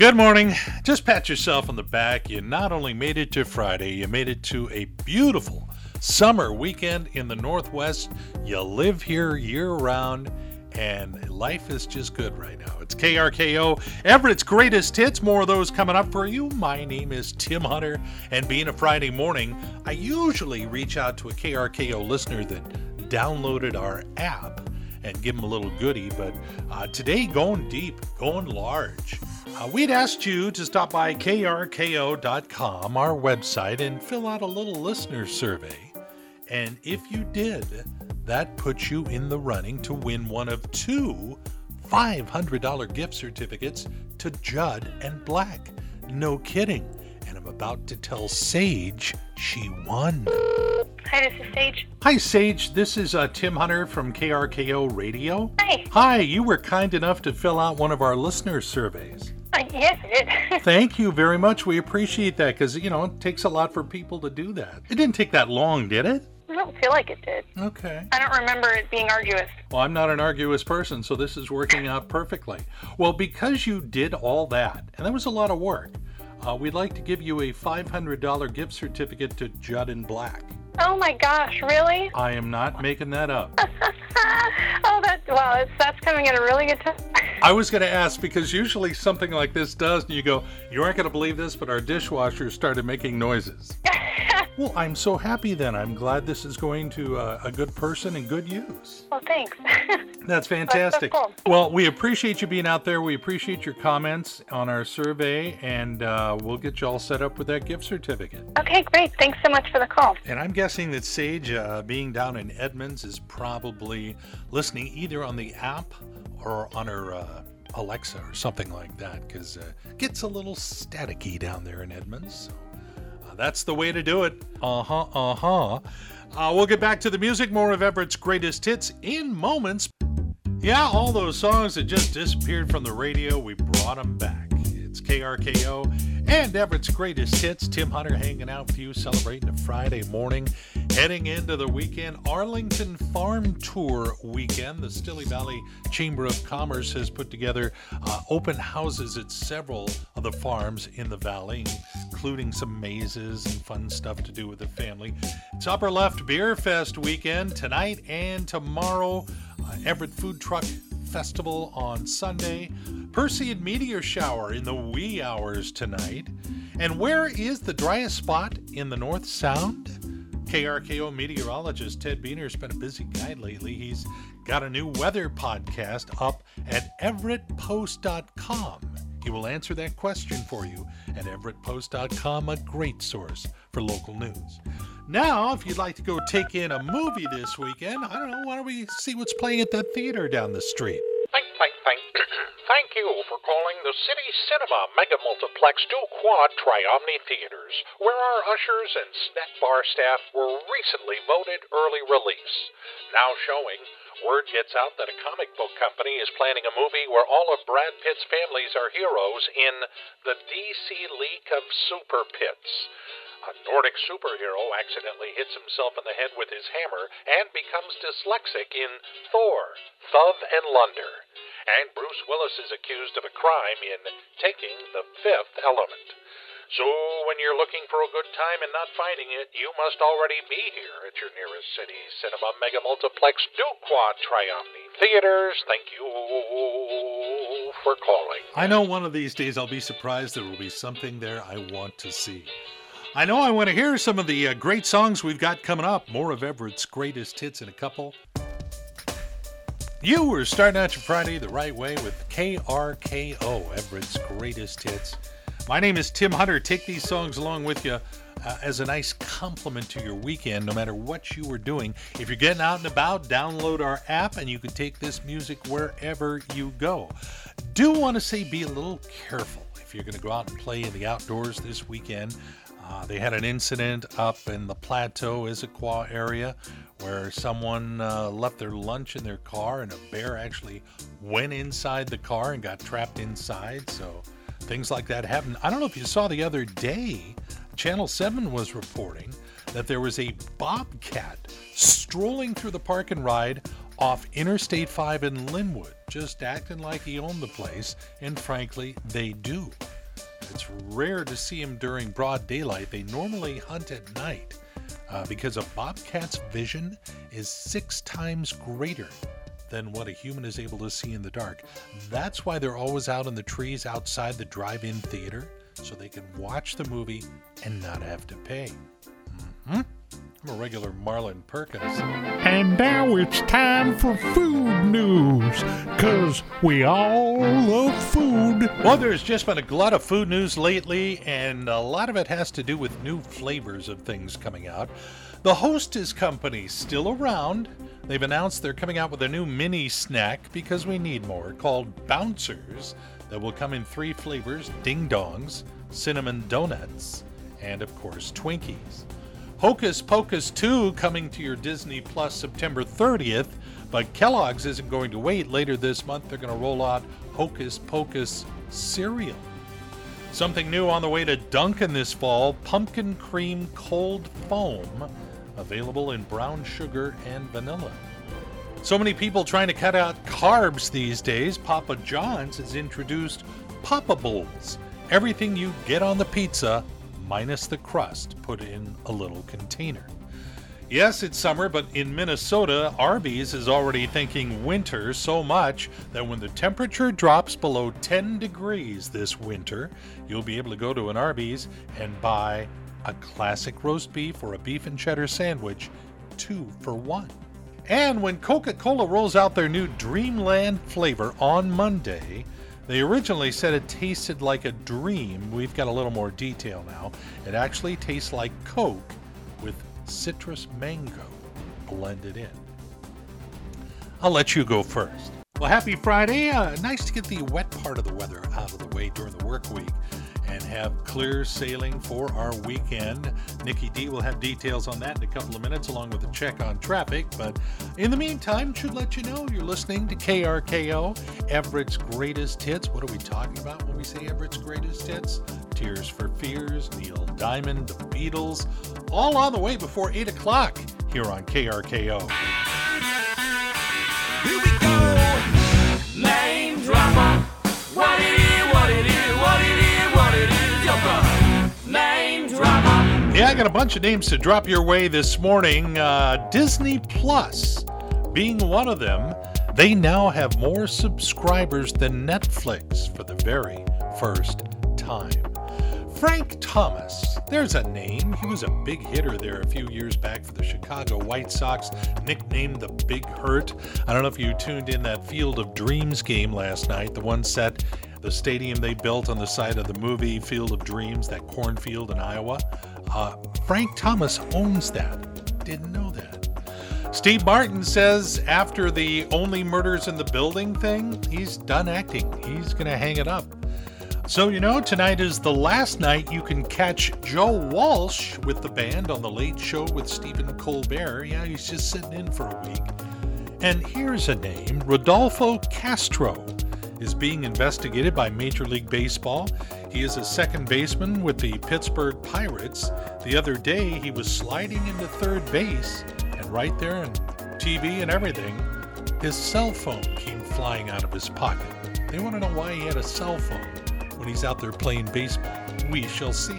Good morning. Just pat yourself on the back. You not only made it to Friday, you made it to a beautiful summer weekend in the Northwest. You live here year round, and life is just good right now. It's KRKO, Everett's greatest hits. More of those coming up for you. My name is Tim Hunter, and being a Friday morning, I usually reach out to a KRKO listener that downloaded our app and give them a little goodie. But uh, today, going deep, going large. Uh, we'd asked you to stop by krko.com, our website, and fill out a little listener survey. And if you did, that puts you in the running to win one of two $500 gift certificates to Judd and Black. No kidding. About to tell Sage she won. Hi, this is Sage. Hi, Sage. This is uh, Tim Hunter from KRKO Radio. Hi. Hi, you were kind enough to fill out one of our listener surveys. Uh, yes, I did. Thank you very much. We appreciate that because, you know, it takes a lot for people to do that. It didn't take that long, did it? I don't feel like it did. Okay. I don't remember it being arduous. Well, I'm not an arduous person, so this is working out perfectly. Well, because you did all that, and that was a lot of work, uh, we'd like to give you a $500 gift certificate to Judd and Black. Oh my gosh, really? I am not making that up. oh, that wow, that's, that's coming at a really good time. I was going to ask because usually something like this does, and you go, You aren't going to believe this, but our dishwasher started making noises. Well, I'm so happy then. I'm glad this is going to uh, a good person and good use. well, thanks. That's fantastic. cool. Well, we appreciate you being out there. We appreciate your comments on our survey, and uh, we'll get you all set up with that gift certificate. okay, great. Thanks so much for the call. And I'm guessing that Sage, uh, being down in Edmonds, is probably listening either on the app or on her uh, Alexa or something like that, because uh, it gets a little staticky down there in Edmonds. So uh, that's the way to do it. Uh huh. Uh-huh. Uh We'll get back to the music. More of Everett's greatest hits in moments. Yeah, all those songs that just disappeared from the radio, we brought them back. It's KRKO and Everett's greatest hits. Tim Hunter hanging out for you, celebrating a Friday morning, heading into the weekend. Arlington Farm Tour weekend. The Stilly Valley Chamber of Commerce has put together uh, open houses at several of the farms in the valley, including some mazes and fun stuff to do with the family. It's Upper Left Beer Fest weekend tonight and tomorrow. Uh, Everett Food Truck Festival on Sunday, Perseid meteor shower in the wee hours tonight. And where is the driest spot in the North Sound? KRKO meteorologist Ted Buehner's been a busy guy lately. He's got a new weather podcast up at everettpost.com. He will answer that question for you at everettpost.com, a great source for local news. Now, if you'd like to go take in a movie this weekend, I don't know, why don't we see what's playing at that theater down the street? Thank, thank, thank, thank you for calling the City Cinema Mega Multiplex Dual Quad Triomni Theaters, where our ushers and snack bar staff were recently voted early release. Now showing, word gets out that a comic book company is planning a movie where all of Brad Pitt's families are heroes in the DC League of Super Pits. A Nordic superhero accidentally hits himself in the head with his hammer and becomes dyslexic in Thor, Thove and Lunder. And Bruce Willis is accused of a crime in taking the fifth element. So, when you're looking for a good time and not finding it, you must already be here at your nearest city cinema mega multiplex Duquad Triomni Theaters. Thank you for calling. I know one of these days I'll be surprised there will be something there I want to see. I know I want to hear some of the uh, great songs we've got coming up. More of Everett's greatest hits in a couple. You were starting out your Friday the right way with KRKO, Everett's greatest hits. My name is Tim Hunter. Take these songs along with you uh, as a nice compliment to your weekend, no matter what you were doing. If you're getting out and about, download our app and you can take this music wherever you go. Do want to say be a little careful if you're going to go out and play in the outdoors this weekend. Uh, they had an incident up in the Plateau, Issaquah area where someone uh, left their lunch in their car and a bear actually went inside the car and got trapped inside. So things like that happen. I don't know if you saw the other day, Channel 7 was reporting that there was a bobcat strolling through the park and ride off Interstate 5 in Lynnwood, just acting like he owned the place, and frankly, they do. it's rare to see them during broad daylight. They normally hunt at night uh, because a bobcat's vision is six times greater than what a human is able to see in the dark. That's why they're always out in the trees outside the drive in theater so they can watch the movie and not have to pay. Mm-hmm. I'm a regular Marlin Perkins. And now it's time for food news, because we all love food. Well, there's just been a glut of food news lately, and a lot of it has to do with new flavors of things coming out. The Hostess Company still around. They've announced they're coming out with a new mini snack because we need more called Bouncers that will come in three flavors ding dongs, cinnamon donuts, and of course Twinkies. Hocus Pocus 2 coming to your Disney Plus September 30th, but Kellogg's isn't going to wait. Later this month, they're going to roll out Hocus Pocus cereal. Something new on the way to Dunkin' this fall pumpkin cream cold foam, available in brown sugar and vanilla. So many people trying to cut out carbs these days, Papa John's has introduced Papa Bowls. Everything you get on the pizza minus the crust put in a little container. Yes, it's summer, but in Minnesota, Arby's is already thinking winter so much that when the temperature drops below 10 degrees this winter, you'll be able to go to an Arby's and buy a classic roast beef or a beef and cheddar sandwich, two for one. And when Coca Cola rolls out their new Dreamland flavor on Monday, they originally said it tasted like a dream. We've got a little more detail now. It actually tastes like Coke with citrus mango blended in. I'll let you go first. Well, happy Friday. Uh, nice to get the wet part of the weather out of the way during the work week and have clear sailing for our weekend. Nikki D will have details on that in a couple of minutes, along with a check on traffic. But in the meantime, should let you know you're listening to KRKO, Everett's greatest hits. What are we talking about when we say Everett's greatest hits? Tears for Fears, Neil Diamond, The Beatles, all on the way before 8 o'clock here on KRKO. Got a bunch of names to drop your way this morning. Uh, Disney Plus being one of them. They now have more subscribers than Netflix for the very first time. Frank Thomas, there's a name. He was a big hitter there a few years back for the Chicago White Sox, nicknamed the Big Hurt. I don't know if you tuned in that Field of Dreams game last night, the one set the stadium they built on the side of the movie Field of Dreams, that cornfield in Iowa. Uh, Frank Thomas owns that. Didn't know that. Steve Martin says after the Only Murders in the Building thing, he's done acting. He's going to hang it up. So, you know, tonight is the last night you can catch Joe Walsh with the band on The Late Show with Stephen Colbert. Yeah, he's just sitting in for a week. And here's a name Rodolfo Castro is being investigated by Major League Baseball. He is a second baseman with the Pittsburgh Pirates. The other day, he was sliding into third base, and right there on TV and everything, his cell phone came flying out of his pocket. They want to know why he had a cell phone when he's out there playing baseball. We shall see.